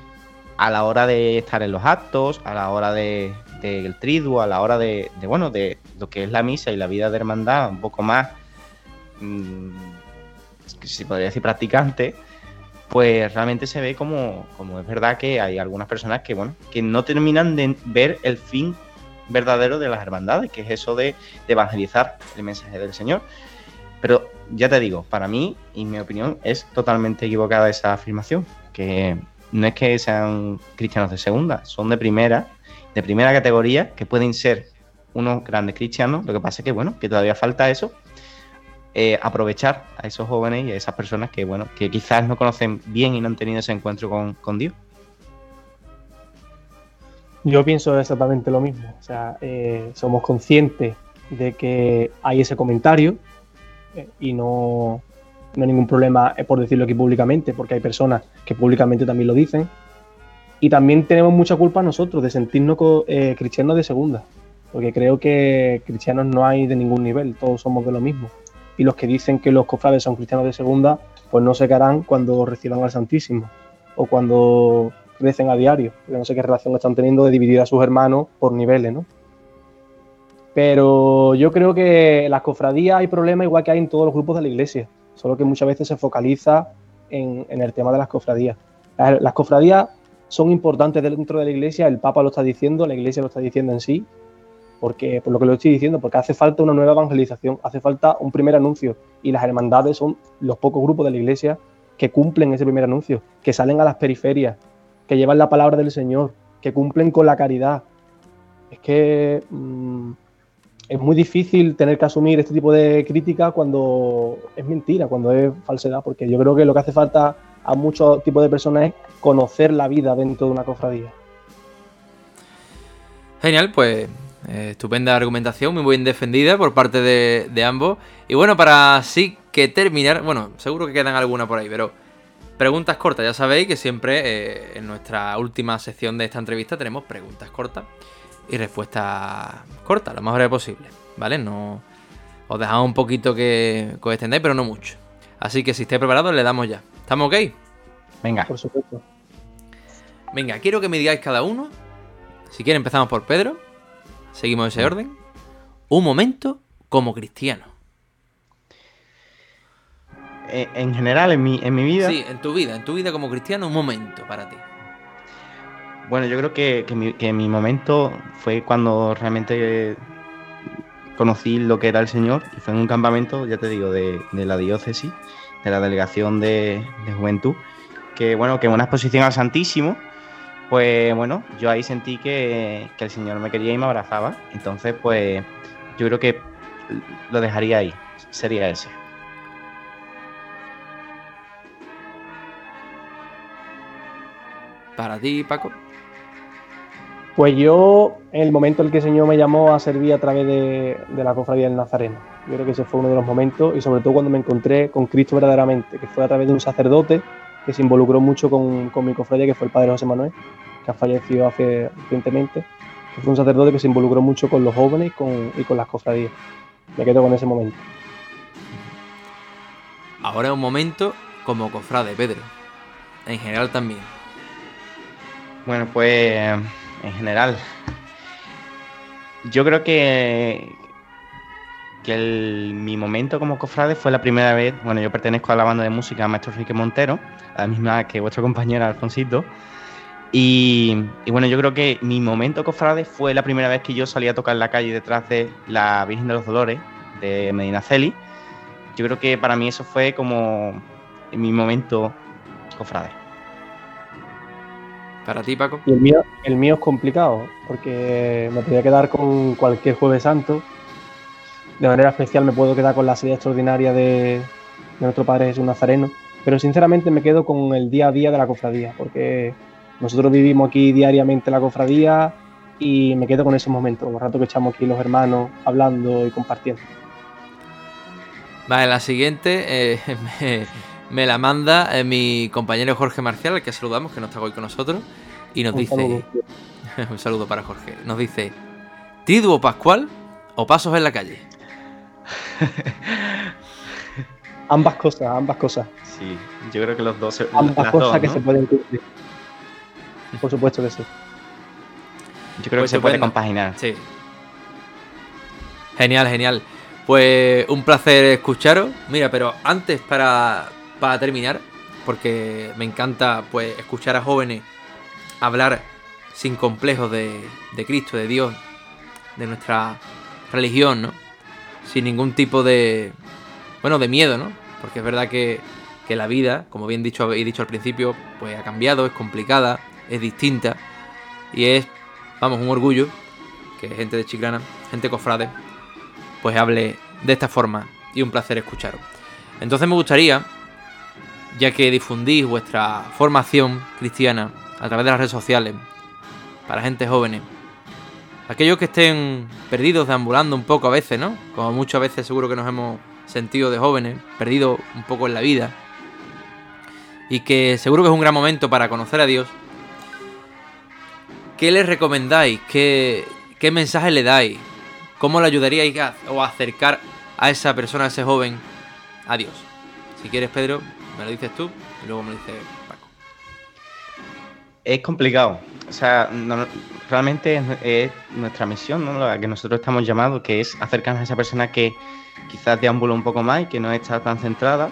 K: a la hora de estar en los actos, a la hora del de, triduo, a la hora de, bueno, de lo que es la misa y la vida de hermandad, un poco más, mmm, se podría decir practicante, pues realmente se ve como, como es verdad que hay algunas personas que, bueno, que no terminan de ver el fin verdadero de las hermandades, que es eso de, evangelizar el mensaje del Señor. Pero ya te digo, para mí, y mi opinión, es totalmente equivocada esa afirmación, que no es que sean cristianos de segunda, son de primera, de primera categoría, que pueden ser unos grandes cristianos, lo que pasa es que, bueno, que todavía falta eso, eh, aprovechar a esos jóvenes y a esas personas que, bueno, que quizás no conocen bien y no han tenido ese encuentro con, Dios.
L: Yo pienso exactamente lo mismo. O sea, eh, somos conscientes de que hay ese comentario eh, y no, no hay ningún problema por decirlo aquí públicamente, porque hay personas que públicamente también lo dicen. Y también tenemos mucha culpa nosotros de sentirnos cristianos de segunda, porque creo que cristianos no hay de ningún nivel, todos somos de lo mismo y los que dicen que los cofrades son cristianos de segunda, pues no se quedarán cuando reciban al Santísimo o cuando recen a diario, porque no sé qué relación están teniendo de dividir a sus hermanos por niveles, ¿no? Pero yo creo que en las cofradías hay problemas igual que hay en todos los grupos de la iglesia, solo que muchas veces se focaliza en, el tema de las cofradías. las cofradías son importantes dentro de la iglesia, el Papa lo está diciendo, la iglesia lo está diciendo en sí, porque por lo que lo estoy diciendo, porque hace falta una nueva evangelización, hace falta un primer anuncio y las hermandades son los pocos grupos de la iglesia que cumplen ese primer anuncio, que salen a las periferias, que llevan la palabra del Señor, que cumplen con la caridad. Es que mm, es muy difícil tener que asumir este tipo de crítica cuando es mentira, cuando es falsedad, porque yo creo que lo que hace falta a muchos tipos de personas es conocer la vida dentro de una cofradía.
A: Genial, pues eh, estupenda argumentación, muy bien defendida por parte de, ambos. Y bueno, para así que terminar, bueno, seguro que quedan algunas por ahí, pero preguntas cortas. Ya sabéis que siempre eh, en nuestra última sección de esta entrevista tenemos preguntas cortas y respuestas cortas, lo más breve posible, ¿vale? No os dejamos un poquito que, os extendáis, pero no mucho. Así que si estáis preparados, le damos ya. ¿Estamos ok?
K: Venga.
L: Por supuesto.
A: Venga, quiero que me digáis cada uno. Si quieren, empezamos por Pedro. Seguimos ese orden. Un momento como cristiano.
K: Eh, en general, en mi, en mi vida.
A: Sí, en tu vida, en tu vida como cristiano, un momento para ti.
K: Bueno, yo creo que, mi, momento fue cuando realmente conocí lo que era el Señor y fue en un campamento, ya te digo, de, la diócesis, de la delegación de, de, juventud, que bueno, que una exposición al Santísimo pues bueno, yo ahí sentí que, el Señor me quería y me abrazaba. Entonces, pues yo creo que lo dejaría ahí. Sería ese.
A: Para ti, Paco.
L: Pues yo, en el momento en el que el Señor me llamó a servir a través de, de la cofradía del Nazareno. Yo creo que ese fue uno de los momentos y sobre todo cuando me encontré con Cristo verdaderamente, que fue a través de un sacerdote que se involucró mucho con, con mi cofradía, que fue el padre José Manuel, que ha fallecido hace recientemente. Que fue un sacerdote que se involucró mucho con los jóvenes y con, y con las cofradías. Me quedo con ese momento.
A: Ahora es un momento como cofrade, Pedro. En general también.
K: Bueno, pues en general, yo creo que, que mi momento como cofrade fue la primera vez, bueno, yo pertenezco a la banda de música Maestro Enrique Montero, la misma que vuestro compañero Alfonsito, y, bueno, yo creo que mi momento cofrade fue la primera vez que yo salí a tocar la calle detrás de la Virgen de los Dolores de Medinaceli. Yo creo que para mí eso fue como mi momento cofrade.
A: Para ti, Paco.
L: Y el mío, el mío es complicado, porque me podría quedar con cualquier Jueves Santo. De manera especial me puedo quedar con la serie extraordinaria de, de nuestro Padre Jesús Nazareno. Pero sinceramente me quedo con el día a día de la cofradía, porque nosotros vivimos aquí diariamente la cofradía y me quedo con esos momentos, los rato que echamos aquí los hermanos hablando y compartiendo.
A: Vale, la siguiente eh, me, me la manda eh, mi compañero Jorge Marcial, al que saludamos, que no está hoy con nosotros, y nos
L: Un
A: dice...
L: saludo.
A: un saludo para Jorge. Nos dice, ¿Triduo Pascual o pasos en la calle?
L: Ambas cosas, ambas cosas.
K: Sí, yo creo que los dos... se-
L: Ambas
K: las
L: cosas
K: dos,
L: que se pueden cumplir. Por supuesto que sí.
K: Yo creo
A: Pues
K: que se puede compaginar.
A: Sí. Genial, genial. Pues un placer escucharos. Mira, pero antes para, para terminar, porque me encanta pues escuchar a jóvenes hablar sin complejos de, de Cristo, de Dios, de nuestra religión, ¿no? Sin ningún tipo de, bueno, de miedo, ¿no? Porque es verdad que, que la vida, como bien dicho, he dicho al principio, pues ha cambiado, es complicada, es distinta y es, vamos, un orgullo que gente de Chiclana, gente cofrade, pues hable de esta forma y un placer escucharos. Entonces me gustaría, ya que difundís vuestra formación cristiana a través de las redes sociales, para gente jóvenes, aquellos que estén perdidos, deambulando un poco a veces, ¿no? Como muchas veces seguro que nos hemos sentido de jóvenes, perdidos un poco en la vida, y que seguro que es un gran momento para conocer a Dios, ¿qué les recomendáis? ¿Qué, mensaje le dais? ¿Cómo le ayudaríais a, o a acercar a esa persona, a ese joven, a Dios? Si quieres, Pedro, me lo dices tú y luego me lo dice Paco.
K: Es complicado. O sea, realmente es, es nuestra misión, ¿no? La que nosotros estamos llamados, que es acercarnos a esa persona que quizás deambula un poco más y que no está tan centrada.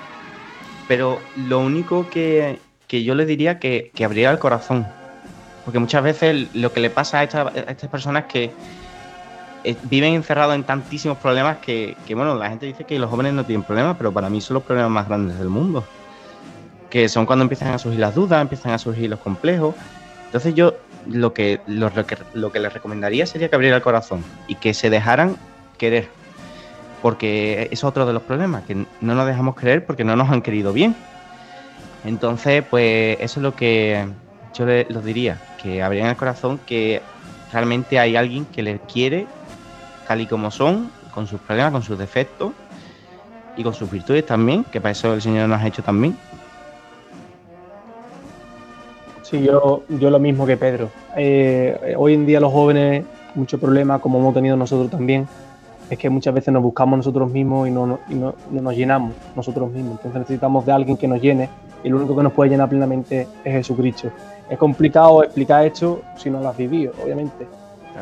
K: Pero lo único que, que yo le diría que, que abriera el corazón. Porque muchas veces lo que le pasa a, esta- a estas personas es que eh, viven encerrados en tantísimos problemas que, que, bueno, la gente dice que los jóvenes no tienen problemas, pero para mí son los problemas más grandes del mundo. Que son cuando empiezan a surgir las dudas, empiezan a surgir los complejos. Entonces yo lo que, lo, que- lo que les recomendaría sería que abriera el corazón y que se dejaran querer. Porque es otro de los problemas, que no nos dejamos querer porque no nos han querido bien. Entonces, pues eso es lo que yo le- los diría, que abrieran el corazón, que realmente hay alguien que les quiere tal y como son, con sus problemas, con sus defectos y con sus virtudes también, que para eso el Señor nos ha hecho también.
L: Sí, yo, yo lo mismo que Pedro. Eh, hoy en día los jóvenes, mucho problema, como hemos tenido nosotros también, es que muchas veces nos buscamos nosotros mismos y no, no- y no- no nos llenamos nosotros mismos. Entonces necesitamos de alguien que nos llene y lo único que nos puede llenar plenamente es Jesucristo. Es complicado explicar esto si no lo has vivido, obviamente.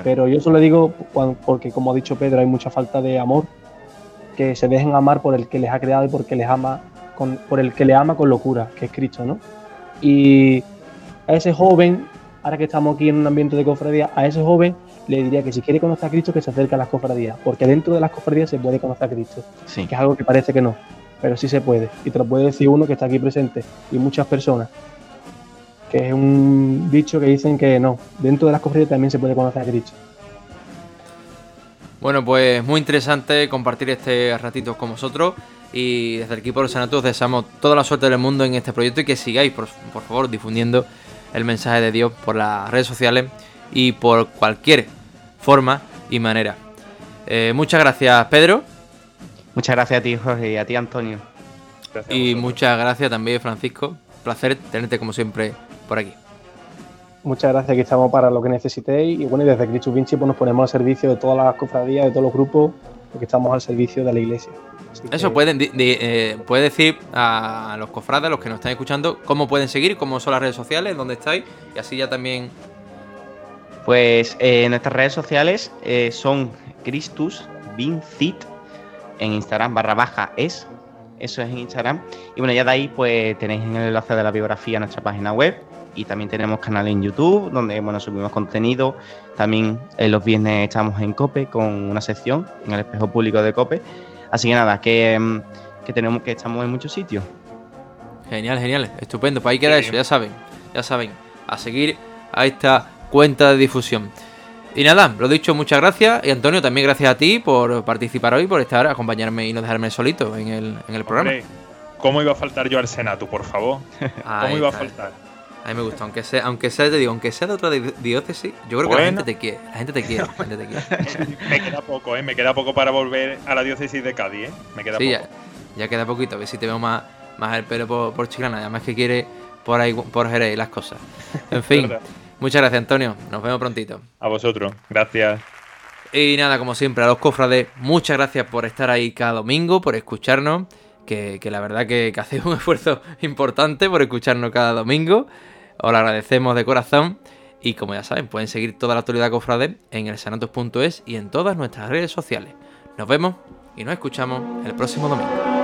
L: Pero yo solo digo, cuan- porque como ha dicho Pedro, hay mucha falta de amor, que se dejen amar por el que les ha creado y porque les ama con, por el que le ama con locura, que es Cristo, ¿no? Y a ese joven, ahora que estamos aquí en un ambiente de cofradía, a ese joven le diría que si quiere conocer a Cristo, que se acerque a las cofradías, porque dentro de las cofradías se puede conocer a Cristo,
K: Sí.
L: que es algo que parece que no, pero sí se puede, y te lo puede decir uno que está aquí presente, y muchas personas, que es un dicho que dicen que no, dentro de las cofradías también se puede conocer a Cristo.
A: Bueno, pues muy interesante compartir este ratito con vosotros y desde los Senatos os deseamos toda la suerte del mundo en este proyecto y que sigáis, por, por favor, difundiendo el mensaje de Dios por las redes sociales y por cualquier forma y manera. Eh, muchas gracias, Pedro.
K: Muchas gracias a ti, Jorge, y a ti, Antonio.
A: y muchas gracias también, Francisco. Placer tenerte como siempre por aquí.
L: Muchas gracias, aquí estamos para lo que necesitéis. Y bueno, y desde Cristo Vinci pues nos ponemos al servicio de todas las cofradías, de todos los grupos, porque estamos al servicio de la iglesia.
A: Eso, pueden, eh, puede decir a los cofrades, a los que nos están escuchando, cómo pueden seguir, cómo son las redes sociales, dónde estáis, y así ya también.
K: Pues eh, nuestras redes sociales eh, son Christus Vincit en Instagram barra baja es, eso es en Instagram. Y bueno, ya de ahí pues tenéis en el enlace de la biografía nuestra página web y también tenemos canal en YouTube donde bueno subimos contenido. También los viernes estamos en Cope con una sección en el espejo público de Cope Así que nada, que, mm, que tenemos que estamos en muchos sitios.
A: Genial, genial, estupendo. Pues ahí queda eso, ya saben, ya saben. A seguir a esta cuenta de difusión. Y nada, lo dicho, muchas gracias. Y Antonio, también gracias a ti por participar hoy, por estar, acompañarme y no dejarme solito en el, en el programa.
C: ¿Cómo iba a faltar yo al Senato, por favor? ¿Cómo iba a faltar?
A: A mí me gusta, aunque sea, aunque sea, te digo, aunque sea de otra diócesis, yo creo que la gente te quiere, la gente te quiere, la gente te quiere.
C: me queda poco, ¿eh? Me queda poco para volver a la diócesis de Cádiz, ¿eh? Me queda
A: sí, poco. Ya, ya, queda poquito, a ver si te veo más, más el pelo por, por Chiclana, además que quiere por ahí, por Jerez las cosas. En fin, muchas gracias Antonio, nos vemos prontito.
C: A vosotros, gracias.
A: Y nada, como siempre, a los cofrades, muchas gracias por estar ahí cada domingo, por escucharnos, que, que la verdad que, que hacéis un esfuerzo importante por escucharnos cada domingo. Os lo agradecemos de corazón. Y como ya saben, pueden seguir toda la actualidad cofrade en el sanatos.es y en todas nuestras redes sociales. Nos vemos y nos escuchamos el próximo domingo.